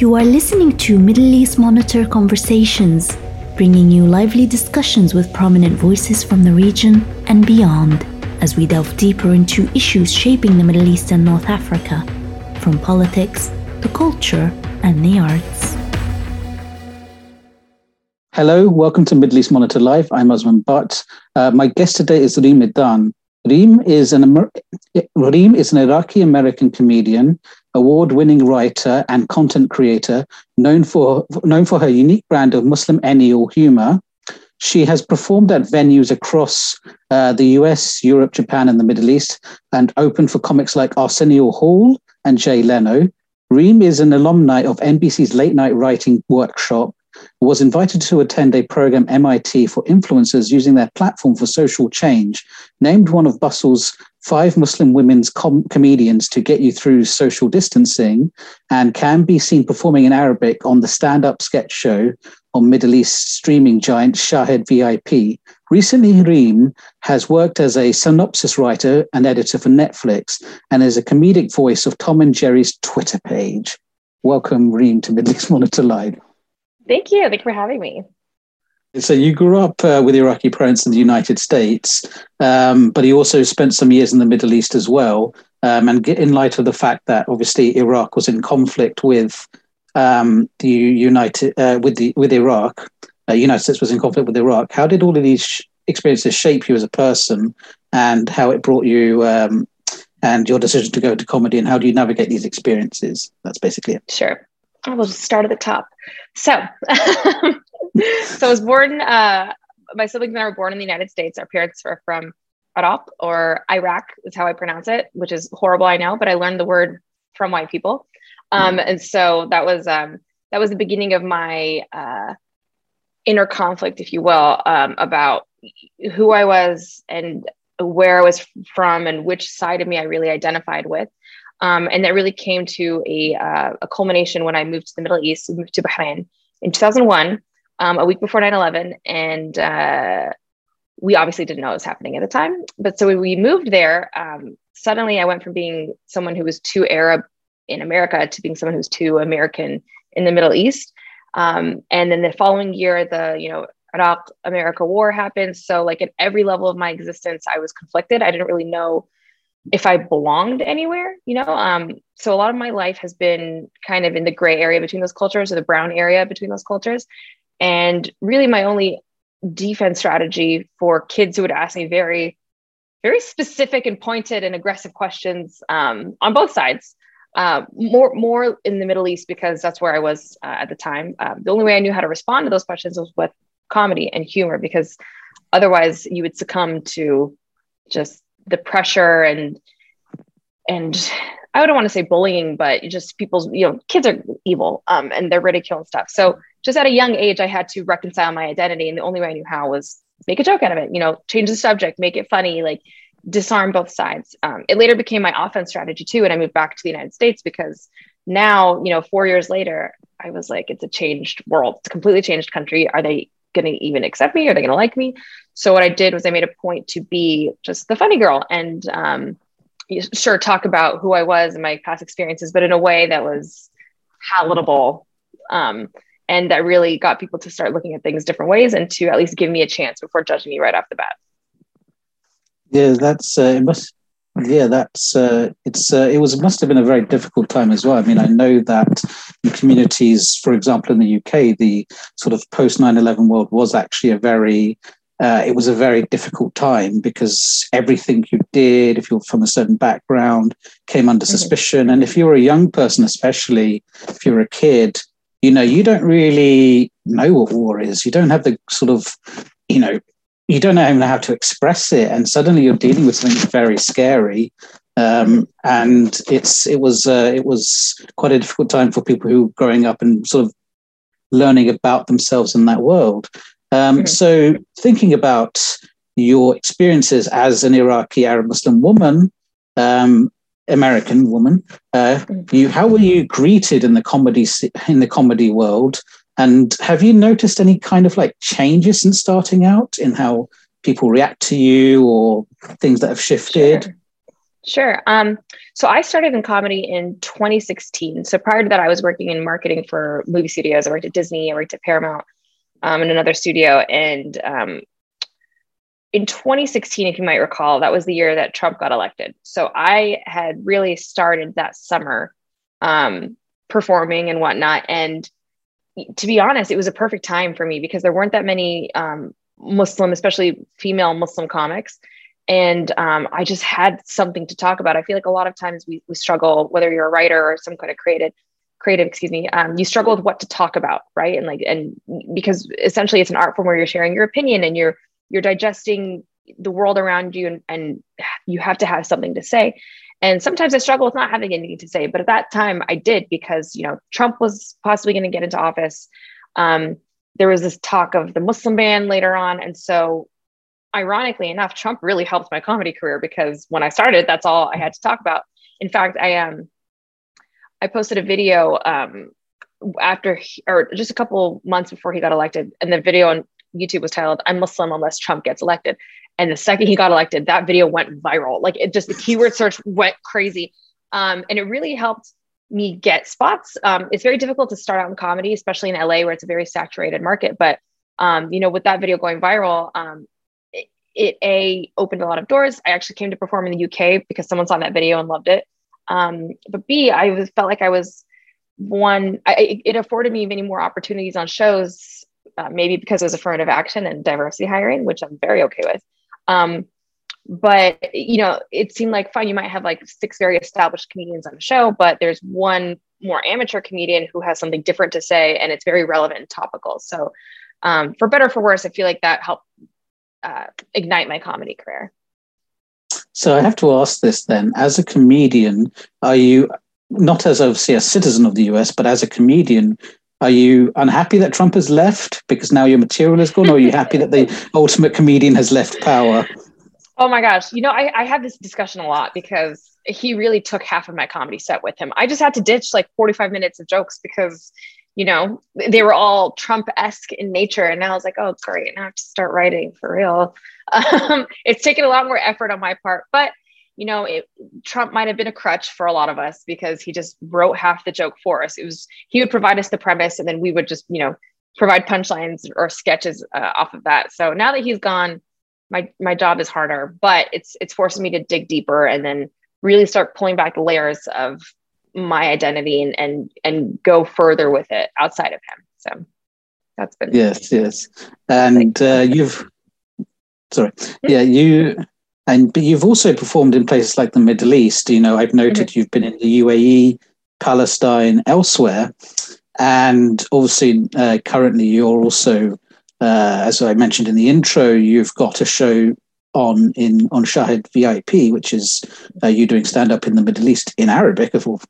You are listening to Middle East Monitor Conversations, bringing you lively discussions with prominent voices from the region and beyond as we delve deeper into issues shaping the Middle East and North Africa, from politics, to culture, and the arts. Hello, welcome to Middle East Monitor Live. I'm Osman Butt. Uh, my guest today is Reem Edan. Reem is an Amer- Reem is an Iraqi American comedian, award-winning writer, and content creator known for known for her unique brand of Muslim Ennial humor. She has performed at venues across uh, the US, Europe, Japan, and the Middle East, and opened for comics like Arsenio Hall and Jay Leno. Reem is an alumni of NBC's late night writing workshop was invited to attend a program MIT for influencers using their platform for social change, named one of Bustle's five Muslim women's com- comedians to get you through social distancing, and can be seen performing in Arabic on the stand up sketch show on Middle East streaming giant Shahid VIP. Recently, Reem has worked as a synopsis writer and editor for Netflix and is a comedic voice of Tom and Jerry's Twitter page. Welcome, Reem, to Middle East Monitor Live. Thank you. Thank you for having me. So you grew up uh, with Iraqi parents in the United States, um, but you also spent some years in the Middle East as well. Um, and in light of the fact that obviously Iraq was in conflict with um, the United uh, with the with Iraq, uh, United States was in conflict with Iraq. How did all of these sh- experiences shape you as a person, and how it brought you um, and your decision to go to comedy, and how do you navigate these experiences? That's basically it. Sure. I will start at the top. So, so I was born. Uh, my siblings and I were born in the United States. Our parents were from Iraq or Iraq is how I pronounce it, which is horrible, I know, but I learned the word from white people, um, and so that was um, that was the beginning of my uh, inner conflict, if you will, um, about who I was and where I was from and which side of me I really identified with. Um, and that really came to a, uh, a culmination when I moved to the Middle East, moved to Bahrain in 2001, um, a week before 9 11. And uh, we obviously didn't know what was happening at the time. But so we moved there, um, suddenly I went from being someone who was too Arab in America to being someone who's too American in the Middle East. Um, and then the following year, the, you know, Iraq America war happened. So, like, at every level of my existence, I was conflicted. I didn't really know if I belonged anywhere, you know. Um, so a lot of my life has been kind of in the gray area between those cultures or the brown area between those cultures. And really my only defense strategy for kids who would ask me very, very specific and pointed and aggressive questions um, on both sides. Uh, more, more in the Middle East because that's where I was uh, at the time. Um, the only way I knew how to respond to those questions was with comedy and humor, because otherwise you would succumb to just the pressure and and I don't want to say bullying, but just people's, you know, kids are evil um, and they're ridiculed and stuff. So just at a young age, I had to reconcile my identity. And the only way I knew how was make a joke out of it, you know, change the subject, make it funny, like disarm both sides. Um, it later became my offense strategy too. And I moved back to the United States because now, you know, four years later, I was like, it's a changed world. It's a completely changed country. Are they going to even accept me? Are they going to like me? So what I did was I made a point to be just the funny girl and um, sure talk about who I was and my past experiences, but in a way that was palatable. Um, and that really got people to start looking at things different ways and to at least give me a chance before judging me right off the bat. Yeah, that's uh, it must yeah that's uh, it's uh, it was must have been a very difficult time as well i mean i know that in communities for example in the uk the sort of post 9-11 world was actually a very uh, it was a very difficult time because everything you did if you're from a certain background came under mm-hmm. suspicion and if you're a young person especially if you're a kid you know you don't really know what war is you don't have the sort of you know you don't even know how to express it, and suddenly you're dealing with something very scary. Um, and it's it was uh, it was quite a difficult time for people who were growing up and sort of learning about themselves in that world. Um, mm-hmm. So thinking about your experiences as an Iraqi Arab Muslim woman, um, American woman, uh, mm-hmm. you how were you greeted in the comedy in the comedy world? And have you noticed any kind of like changes since starting out in how people react to you or things that have shifted? Sure. Sure. Um, so I started in comedy in 2016. So prior to that, I was working in marketing for movie studios. I worked at Disney, I worked at Paramount, um, in another studio. And um, in 2016, if you might recall, that was the year that Trump got elected. So I had really started that summer um, performing and whatnot. And to be honest, it was a perfect time for me because there weren't that many um, Muslim, especially female Muslim comics and um, I just had something to talk about. I feel like a lot of times we, we struggle, whether you're a writer or some kind of creative, creative, excuse me, um, you struggle with what to talk about, right? And like, and because essentially it's an art form where you're sharing your opinion and you're you're digesting the world around you, and, and you have to have something to say. And sometimes I struggle with not having anything to say, but at that time I did because you know Trump was possibly going to get into office. Um, there was this talk of the Muslim ban later on, and so ironically enough, Trump really helped my comedy career because when I started, that's all I had to talk about. In fact, I um I posted a video um after he, or just a couple months before he got elected, and the video on YouTube was titled "I'm Muslim unless Trump gets elected." And the second he got elected, that video went viral. Like it just the keyword search went crazy, um, and it really helped me get spots. Um, it's very difficult to start out in comedy, especially in LA where it's a very saturated market. But um, you know, with that video going viral, um, it a opened a lot of doors. I actually came to perform in the UK because someone saw that video and loved it. Um, but B, I was felt like I was one. I, it afforded me many more opportunities on shows, uh, maybe because it was affirmative action and diversity hiring, which I'm very okay with. Um, but you know, it seemed like fine. You might have like six very established comedians on the show, but there's one more amateur comedian who has something different to say, and it's very relevant and topical. So, um, for better or for worse, I feel like that helped uh, ignite my comedy career. So I have to ask this then: as a comedian, are you not as obviously a citizen of the US, but as a comedian, are you unhappy that Trump has left because now your material is gone, or are you happy that the ultimate comedian has left power? Oh my gosh. You know, I, I have this discussion a lot because he really took half of my comedy set with him. I just had to ditch like 45 minutes of jokes because you know, they were all Trump esque in nature. And now I was like, oh, great. Now I have to start writing for real. Um, it's taken a lot more effort on my part, but you know, it, Trump might have been a crutch for a lot of us because he just wrote half the joke for us. It was, he would provide us the premise and then we would just, you know, provide punchlines or sketches uh, off of that. So now that he's gone, my, my job is harder, but it's, it's forcing me to dig deeper and then really start pulling back the layers of my identity and and and go further with it outside of him so that's been yes yes and uh, you've sorry mm-hmm. yeah you and but you've also performed in places like the middle east you know i've noted mm-hmm. you've been in the uae palestine elsewhere and obviously uh, currently you're also uh, as i mentioned in the intro you've got a show on in on Shahid VIP, which is uh, you doing stand up in the Middle East in Arabic, of all,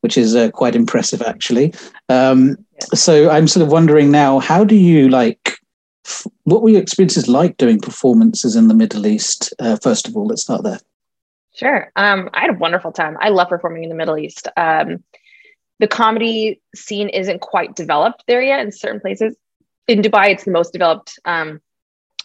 which is uh, quite impressive actually. Um, so I'm sort of wondering now, how do you like? What were your experiences like doing performances in the Middle East? Uh, first of all, let's start there. Sure, um, I had a wonderful time. I love performing in the Middle East. Um, the comedy scene isn't quite developed there yet in certain places. In Dubai, it's the most developed. Um,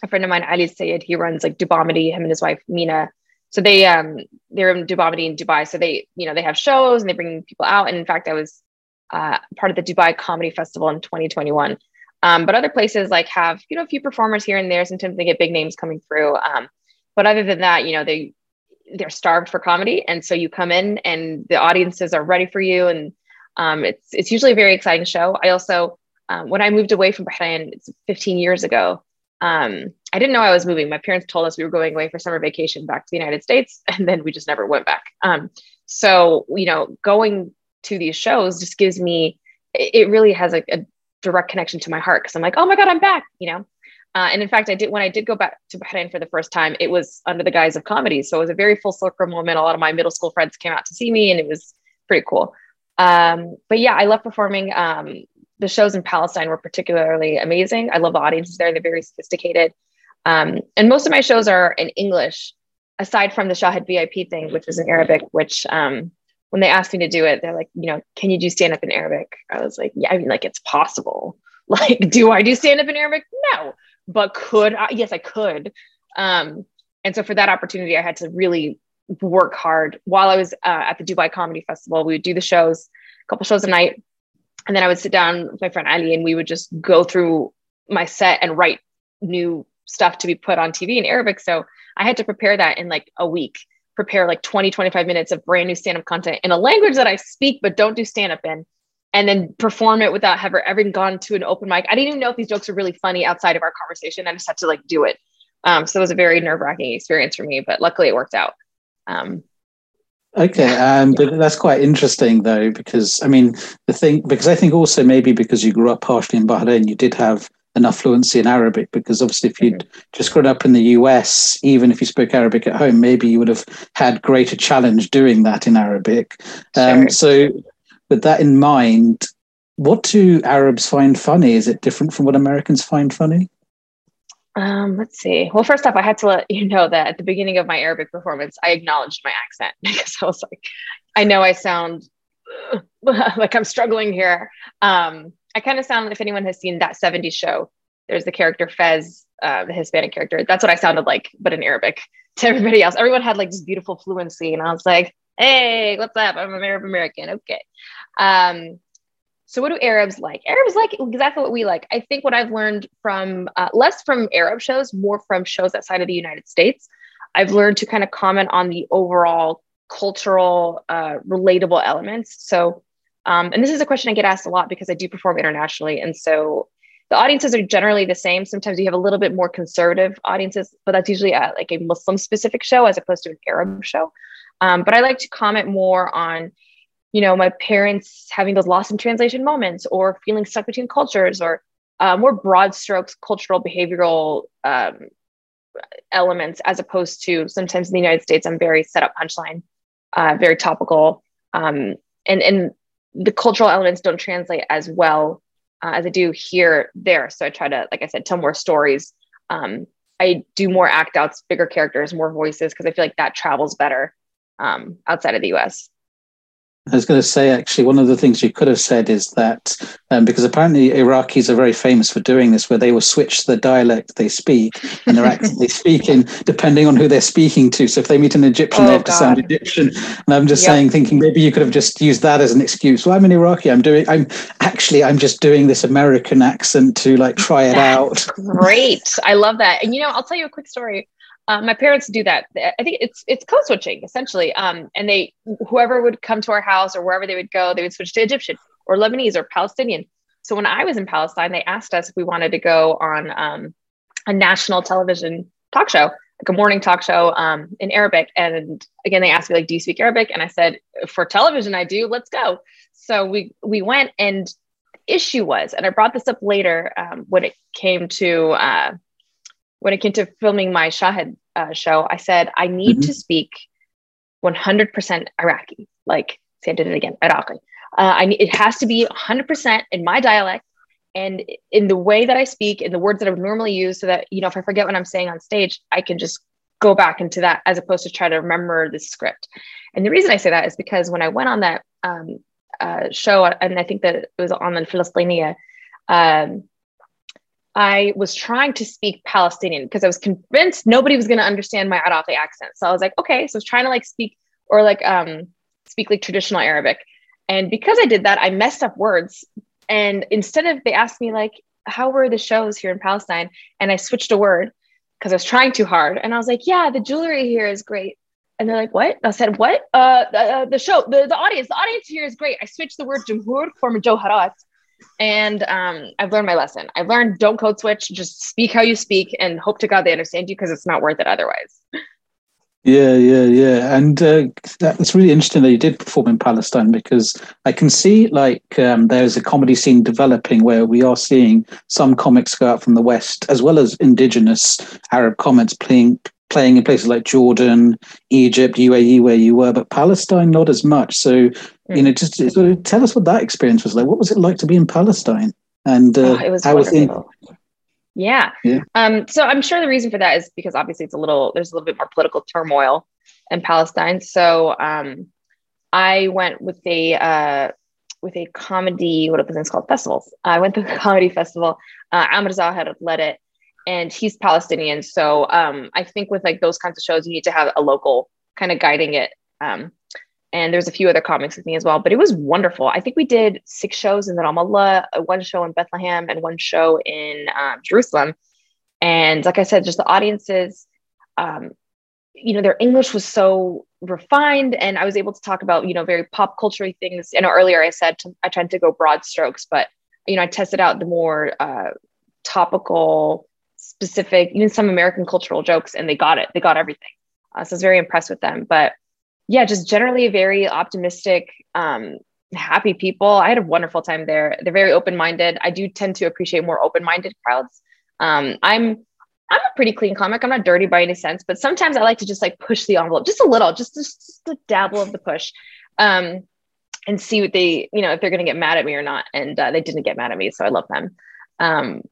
a friend of mine, Ali Sayed, he runs like Dubomedy, him and his wife Mina. So they um they're in Dubomedy in Dubai. So they, you know, they have shows and they bring people out. And in fact, I was uh, part of the Dubai Comedy Festival in 2021. Um, but other places like have, you know, a few performers here and there. Sometimes they get big names coming through. Um, but other than that, you know, they they're starved for comedy. And so you come in and the audiences are ready for you. And um, it's it's usually a very exciting show. I also um, when I moved away from Bahrain, it's 15 years ago um, I didn't know I was moving. My parents told us we were going away for summer vacation back to the United States, and then we just never went back. Um, so, you know, going to these shows just gives me, it really has a, a direct connection to my heart because I'm like, oh my God, I'm back, you know? Uh, and in fact, I did, when I did go back to Bahrain for the first time, it was under the guise of comedy. So it was a very full circle moment. A lot of my middle school friends came out to see me, and it was pretty cool. Um, but yeah, I love performing. Um, the shows in Palestine were particularly amazing. I love the audiences there; they're very sophisticated. Um, and most of my shows are in English, aside from the Shahid VIP thing, which is in Arabic. Which, um, when they asked me to do it, they're like, you know, can you do stand up in Arabic? I was like, yeah, I mean, like it's possible. Like, do I do stand up in Arabic? No, but could I? Yes, I could. Um, and so for that opportunity, I had to really work hard. While I was uh, at the Dubai Comedy Festival, we would do the shows, a couple shows a night, and then I would sit down with my friend Ali, and we would just go through my set and write new stuff to be put on TV in Arabic. So I had to prepare that in like a week, prepare like 20, 25 minutes of brand new stand up content in a language that I speak but don't do stand up in, and then perform it without ever ever gone to an open mic. I didn't even know if these jokes are really funny outside of our conversation. I just had to like do it. Um, so it was a very nerve wracking experience for me, but luckily it worked out. Um, Okay, um, but that's quite interesting though, because I mean, the thing, because I think also maybe because you grew up partially in Bahrain, you did have enough fluency in Arabic. Because obviously, if you'd just grown up in the US, even if you spoke Arabic at home, maybe you would have had greater challenge doing that in Arabic. Um. So, with that in mind, what do Arabs find funny? Is it different from what Americans find funny? Um, let's see. Well, first off, I had to let you know that at the beginning of my Arabic performance, I acknowledged my accent because I was like, I know I sound like I'm struggling here. Um, I kind of sound, if anyone has seen that 70s show, there's the character Fez, uh, the Hispanic character. That's what I sounded like, but in Arabic to everybody else. Everyone had like this beautiful fluency. And I was like, hey, what's up? I'm an Arab American. Okay. Um, so, what do Arabs like? Arabs like exactly what we like. I think what I've learned from uh, less from Arab shows, more from shows outside of the United States, I've learned to kind of comment on the overall cultural, uh, relatable elements. So, um, and this is a question I get asked a lot because I do perform internationally. And so the audiences are generally the same. Sometimes you have a little bit more conservative audiences, but that's usually like a Muslim specific show as opposed to an Arab show. Um, but I like to comment more on you know my parents having those lost in translation moments or feeling stuck between cultures or uh, more broad strokes cultural behavioral um, elements as opposed to sometimes in the united states i'm very set up punchline uh, very topical um, and and the cultural elements don't translate as well uh, as i do here there. So i try to like i said tell more stories. Um, i do more act outs bigger characters more voices because i feel like that travels better um, outside of the us I was going to say, actually, one of the things you could have said is that um, because apparently Iraqis are very famous for doing this, where they will switch the dialect they speak and their accent they speak in, depending on who they're speaking to. So if they meet an Egyptian, oh, they have God. to sound Egyptian. And I'm just yep. saying, thinking maybe you could have just used that as an excuse. Well, I'm an Iraqi. I'm doing. I'm actually. I'm just doing this American accent to like try it That's out. Great. I love that. And you know, I'll tell you a quick story. Uh, my parents do that. I think it's it's code switching essentially. Um, and they whoever would come to our house or wherever they would go, they would switch to Egyptian or Lebanese or Palestinian. So when I was in Palestine, they asked us if we wanted to go on um, a national television talk show, like a morning talk show um, in Arabic. And again, they asked me like, "Do you speak Arabic?" And I said, "For television, I do. Let's go." So we we went, and issue was, and I brought this up later um, when it came to. Uh, when it came to filming my Shahid uh, show, I said, I need mm-hmm. to speak 100% Iraqi. Like, see, I did it again, Iraqi. Uh, I, it has to be 100% in my dialect and in the way that I speak, in the words that I would normally use, so that, you know, if I forget what I'm saying on stage, I can just go back into that as opposed to try to remember the script. And the reason I say that is because when I went on that um, uh, show, and I think that it was on the Filistiniya, um, I was trying to speak Palestinian because I was convinced nobody was going to understand my Iraqi accent. So I was like, okay. So I was trying to like speak or like um, speak like traditional Arabic. And because I did that, I messed up words. And instead of, they asked me like, how were the shows here in Palestine? And I switched a word because I was trying too hard. And I was like, yeah, the jewelry here is great. And they're like, what? I said, what? Uh, the, uh, the show, the, the audience, the audience here is great. I switched the word jumhur for majoharat and um, I've learned my lesson. I've learned don't code switch, just speak how you speak and hope to God they understand you because it's not worth it otherwise. Yeah, yeah, yeah. And uh, that's really interesting that you did perform in Palestine because I can see like um, there's a comedy scene developing where we are seeing some comics go out from the West as well as indigenous Arab comics playing playing in places like Jordan, Egypt, UAE, where you were, but Palestine not as much. So, mm. you know, just sort of tell us what that experience was like. What was it like to be in Palestine? And uh, oh, it was how was it? Yeah. yeah. Um, so I'm sure the reason for that is because obviously it's a little there's a little bit more political turmoil in Palestine. So um, I went with a uh, with a comedy what are the things called festivals. I went to a comedy festival. Uh, Amer Zahr led it, and he's Palestinian. So um, I think with like those kinds of shows, you need to have a local kind of guiding it. Um, and there's a few other comics with me as well, but it was wonderful. I think we did six shows in the Ramallah, uh, one show in Bethlehem, and one show in um, Jerusalem. And like I said, just the audiences, um, you know, their English was so refined, and I was able to talk about, you know, very pop culture things. You know, earlier I said to, I tried to go broad strokes, but you know, I tested out the more uh, topical, specific, even some American cultural jokes, and they got it. They got everything. Uh, so I was very impressed with them. But yeah, just generally very optimistic, um, happy people. I had a wonderful time there. They're very open minded. I do tend to appreciate more open minded crowds. Um, I'm I'm a pretty clean comic. I'm not dirty by any sense, but sometimes I like to just like push the envelope just a little, just just, just a dabble of the push, um, and see what they, you know, if they're going to get mad at me or not. And uh, they didn't get mad at me, so I love them. Um,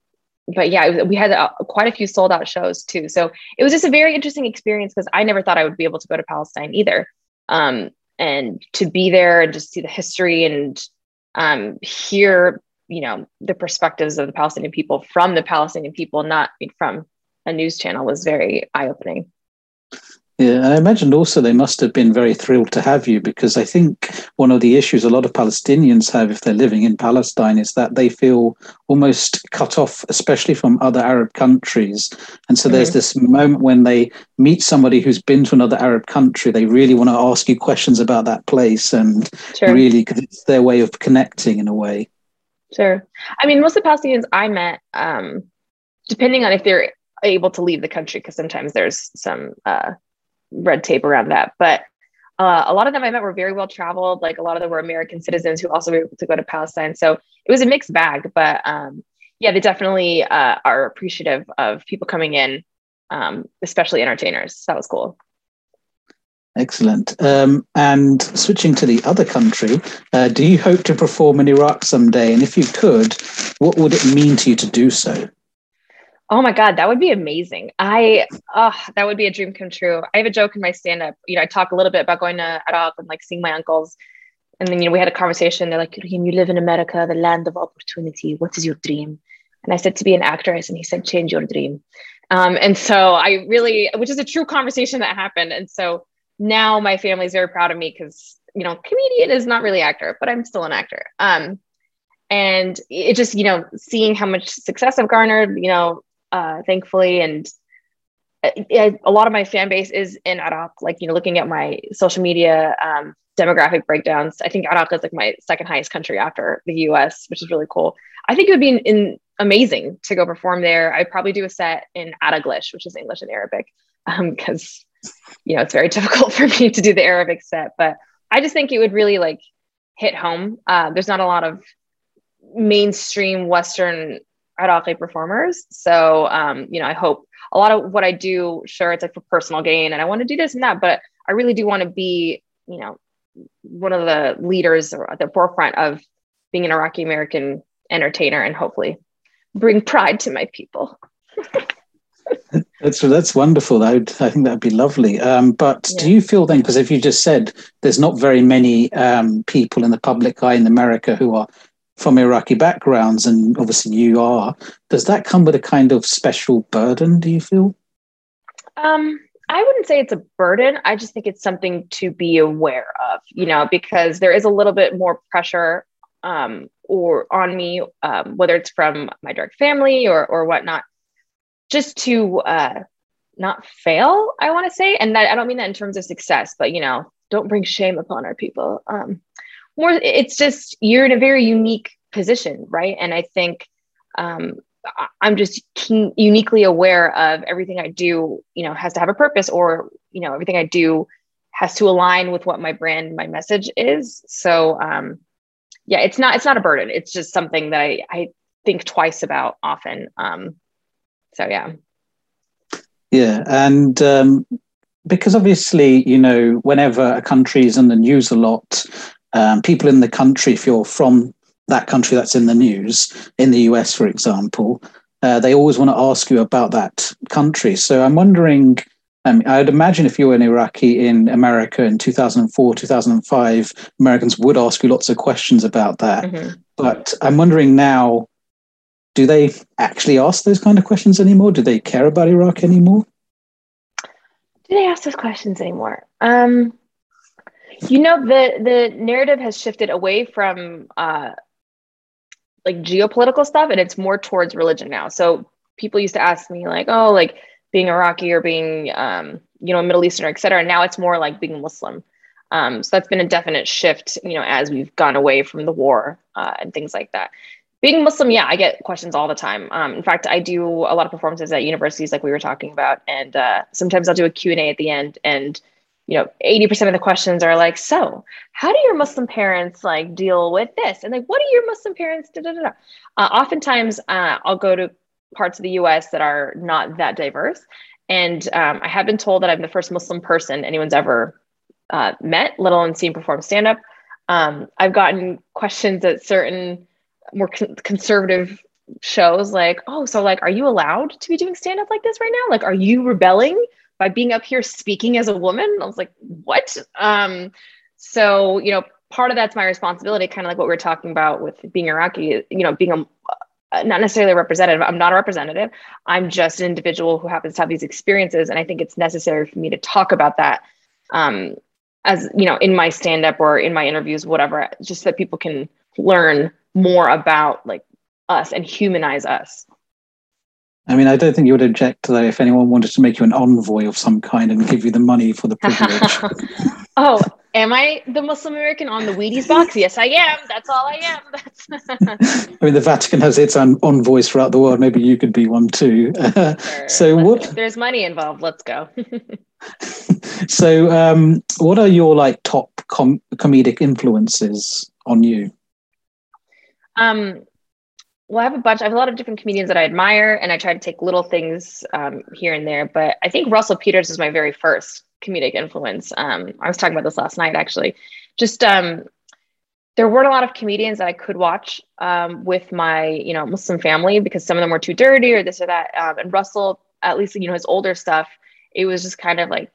but yeah, we had uh, quite a few sold out shows too. So it was just a very interesting experience because I never thought I would be able to go to Palestine either. Um, and to be there and just see the history and um, hear, you know, the perspectives of the Palestinian people from the Palestinian people, not from a news channel, was very eye opening. Yeah, and I imagine also they must have been very thrilled to have you because I think one of the issues a lot of Palestinians have if they're living in Palestine is that they feel almost cut off, especially from other Arab countries. And so mm-hmm. there's this moment when they meet somebody who's been to another Arab country, they really want to ask you questions about that place and sure. really, because it's their way of connecting in a way. Sure. I mean, most of the Palestinians I met, um, depending on if they're able to leave the country, because sometimes there's some uh, red tape around that. But uh, a lot of them I met were very well traveled. Like a lot of them were American citizens who also were able to go to Palestine. So it was a mixed bag. But um, yeah, they definitely uh, are appreciative of people coming in, um, especially entertainers. That was cool. Excellent. Um, and switching to the other country, uh, do you hope to perform in Iraq someday? And if you could, what would it mean to you to do so? Oh my God, that would be amazing. I, oh, that would be a dream come true. I have a joke in my stand up. You know, I talk a little bit about going to Iraq and like seeing my uncles. And then, you know, we had a conversation. They're like, you live in America, the land of opportunity. What is your dream? And I said, to be an actress. And he said, change your dream. Um, and so I really, which is a true conversation that happened. And so now my family is very proud of me because, you know, comedian is not really actor, but I'm still an actor. Um, and it just, you know, seeing how much success I've garnered, you know, uh, thankfully. And uh, a lot of my fan base is in Iraq. Like, you know, looking at my social media um, demographic breakdowns, I think Iraq is like my second highest country after the US, which is really cool. I think it would be in, in amazing to go perform there. I'd probably do a set in Adaglish, which is English and Arabic, because um, you know it's very difficult for me to do the Arabic set. But I just think it would really like hit home. Uh, there's not a lot of mainstream Western Iraqi performers. So, um, you know, I hope a lot of what I do, sure, it's like for personal gain and I want to do this and that, but I really do want to be, you know, one of the leaders or at the forefront of being an Iraqi American entertainer and hopefully bring pride to my people. that's that's wonderful. I, would, I think that'd be lovely. Um, but yeah. do you feel then, because if you just said there's not very many um, people in the public eye in America who are from Iraqi backgrounds, and obviously you are, does that come with a kind of special burden, do you feel? Um, I wouldn't say it's a burden. I just think it's something to be aware of, you know, because there is a little bit more pressure um, or on me, um, whether it's from my direct family or or whatnot, just to uh, not fail. I want to say, and that, I don't mean that in terms of success, but you know, don't bring shame upon our people. Um, more it's just you're in a very unique position right? And i think um, i'm just uniquely aware of everything i do you know has to have a purpose or you know everything i do has to align with what my brand my message is. So um, yeah it's not it's not a burden. It's just something that i, I think twice about often. Um, so yeah. Yeah and um, because obviously you know whenever a country is in the news a lot um, people in the country, if you're from that country that's in the news, in the US, for example, uh, they always want to ask you about that country. So I'm wondering, um, I'd imagine if you were an Iraqi in America in 2004, 2005, Americans would ask you lots of questions about that. Mm-hmm. But I'm wondering now, do they actually ask those kind of questions anymore? Do they care about Iraq anymore? do they ask those questions anymore? Um, you know, the the narrative has shifted away from uh, like geopolitical stuff, and it's more towards religion now. So people used to ask me like, "Oh, like being Iraqi or being um, you know a Middle Eastern, et cetera." And Now it's more like being Muslim. Um, so that's been a definite shift, you know, as we've gone away from the war uh, and things like that being Muslim, yeah, I get questions all the time. Um, in fact, I do a lot of performances at universities, like we were talking about, and uh, sometimes I'll do a Q and A at the end, and you know, eighty percent of the questions are like, "So, how do your Muslim parents like deal with this?" And like, "What do your Muslim parents?" Uh, oftentimes, uh, I'll go to parts of the U.S. that are not that diverse, and um, I have been told that I'm the first Muslim person anyone's ever uh, met, let alone seen perform stand up. Um, I've gotten questions at certain more con- conservative shows like oh so like are you allowed to be doing stand up like this right now like are you rebelling by being up here speaking as a woman? I was like what? Um so you know part of that's my responsibility kind of like what we are talking about with being iraqi you know being a uh, not necessarily a representative. I'm not a representative. I'm just an individual who happens to have these experiences and i think it's necessary for me to talk about that um as you know in my stand up or in my interviews whatever just so that people can learn more about like us and humanize us. I mean, I don't think you would object to that if anyone wanted to make you an envoy of some kind and give you the money for the privilege. oh, am I the Muslim American on the Wheaties box? Yes, I am. That's all I am. That's I mean, the Vatican has its own envoys throughout the world. Maybe you could be one too. Sure. so, what? There's money involved. Let's go. so, um, what are your like top com- comedic influences on you? Um, well, I have a bunch. I have a lot of different comedians that I admire, and I try to take little things um, here and there. But I think Russell Peters is my very first comedic influence. Um, I was talking about this last night, actually. Just um, there weren't a lot of comedians that I could watch um, with my, you know, Muslim family because some of them were too dirty or this or that. Um, and Russell, at least you know his older stuff, it was just kind of like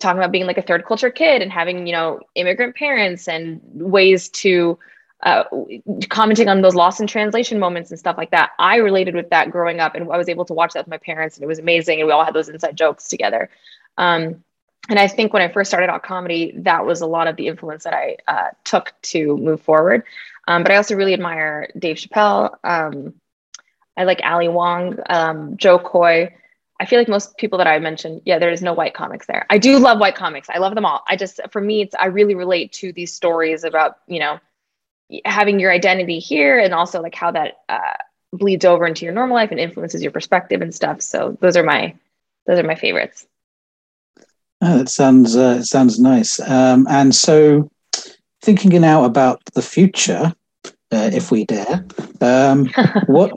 talking about being like a third culture kid and having you know immigrant parents and ways to uh, commenting on those lost in translation moments and stuff like that. I related with that growing up, and I was able to watch that with my parents, and it was amazing. And we all had those inside jokes together. Um, and I think when I first started out comedy, that was a lot of the influence that I uh, took to move forward. Um, but I also really admire Dave Chappelle. Um, I like Ali Wong, um, Jo Koy. I feel like most people that I mentioned, yeah, there is no white comics there. I do love white comics. I love them all. I just, for me, it's I really relate to these stories about you know having your identity here and also like how that uh, bleeds over into your normal life and influences your perspective and stuff. So those are my those are my favorites. Oh, that sounds uh, sounds nice. Um, and so, thinking now about the future, uh, if we dare, um, what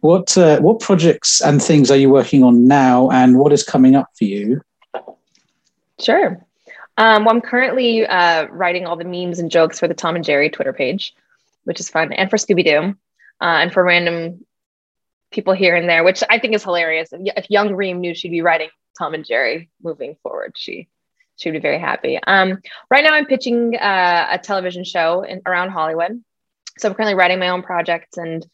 what uh, what projects and things are you working on now, and what is coming up for you? Sure. Um, well, I'm currently uh, writing all the memes and jokes for the Tom and Jerry Twitter page, which is fun, and for Scooby Doo, uh, and for random people here and there, which I think is hilarious. If, young Reem knew she'd be writing Tom and Jerry moving forward, she she would be very happy. Um, right now, I'm pitching uh, a television show in, around Hollywood. So I'm currently writing my own projects and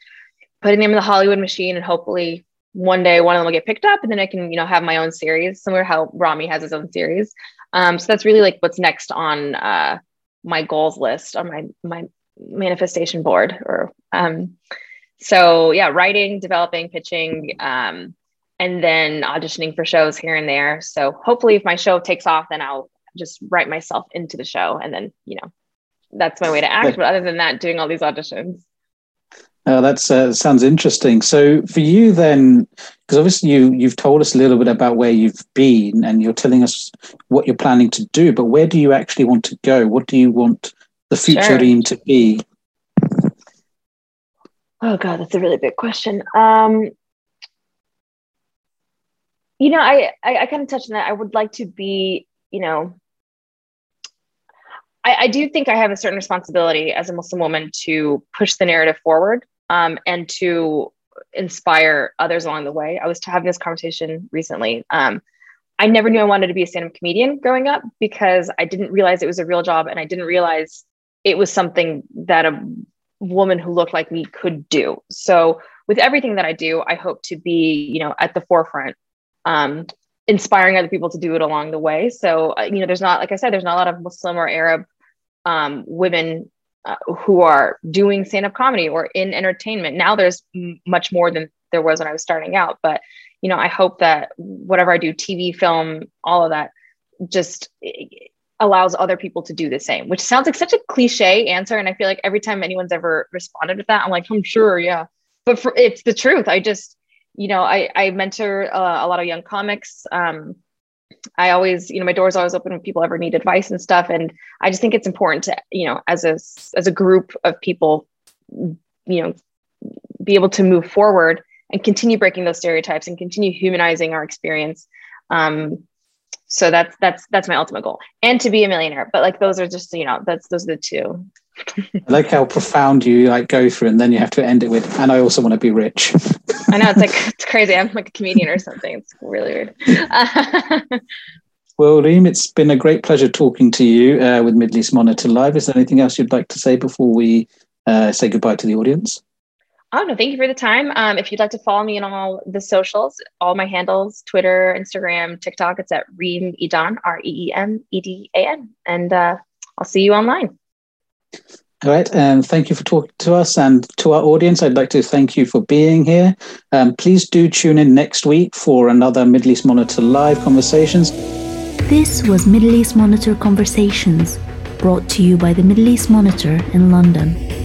putting them in the Hollywood machine, and hopefully one day one of them will get picked up, and then I can you know have my own series, similar how Ramy has his own series. Um, so that's really like what's next on uh, my goals list on my my manifestation board. Or um, so yeah, writing, developing, pitching, um, and then auditioning for shows here and there. So hopefully, if my show takes off, then I'll just write myself into the show, and then you know that's my way to act. But other than that, doing all these auditions. Oh, that's uh, sounds interesting. So for you then, because obviously you you've told us a little bit about where you've been, and you're telling us what you're planning to do. But where do you actually want to go? What do you want the future sure. to be? Oh God, that's a really big question. Um, you know, I, I, I kind of touched on that. I would like to be, you know, I, I do think I have a certain responsibility as a Muslim woman to push the narrative forward um, and to inspire others along the way. I was having this conversation recently. Um, I never knew I wanted to be a stand up comedian growing up because I didn't realize it was a real job and I didn't realize it was something that a woman who looked like me could do. So, with everything that I do, I hope to be, you know, at the forefront. Um, inspiring other people to do it along the way. So, uh, you know, there's not, like I said, there's not a lot of Muslim or Arab um, women uh, who are doing stand up comedy or in entertainment. Now there's m- much more than there was when I was starting out. But, you know, I hope that whatever I do, TV, film, all of that, just allows other people to do the same, which sounds like such a cliche answer. And I feel like every time anyone's ever responded with that, I'm like, I'm sure, yeah. But for, it's the truth. I just, you know, I, I mentor uh, a lot of young comics. Um, I always, you know, my door's always open when people ever need advice and stuff. And I just think it's important to, you know, as a as a group of people, you know, be able to move forward and continue breaking those stereotypes and continue humanizing our experience. Um, so that's that's that's my ultimate goal, and to be a millionaire. But like those are just, you know, that's those are the two. I like how profound you like go through, and then you have to end it with, "And I also want to be rich." I know it's like it's crazy. I'm like a comedian or something. It's really weird. well, Reem, it's been a great pleasure talking to you uh, with Middle East Monitor Live. Is there anything else you'd like to say before we uh, say goodbye to the audience? Oh no, thank you for the time. Um, if you'd like to follow me on all the socials, all my handles, Twitter, Instagram, TikTok, it's at Reem Edan, R E E M E D A N, and uh, I'll see you online. All right, and thank you for talking to us and to our audience. I'd like to thank you for being here. Um, please do tune in next week for another Middle East Monitor live conversations. This was Middle East Monitor Conversations, brought to you by the Middle East Monitor in London.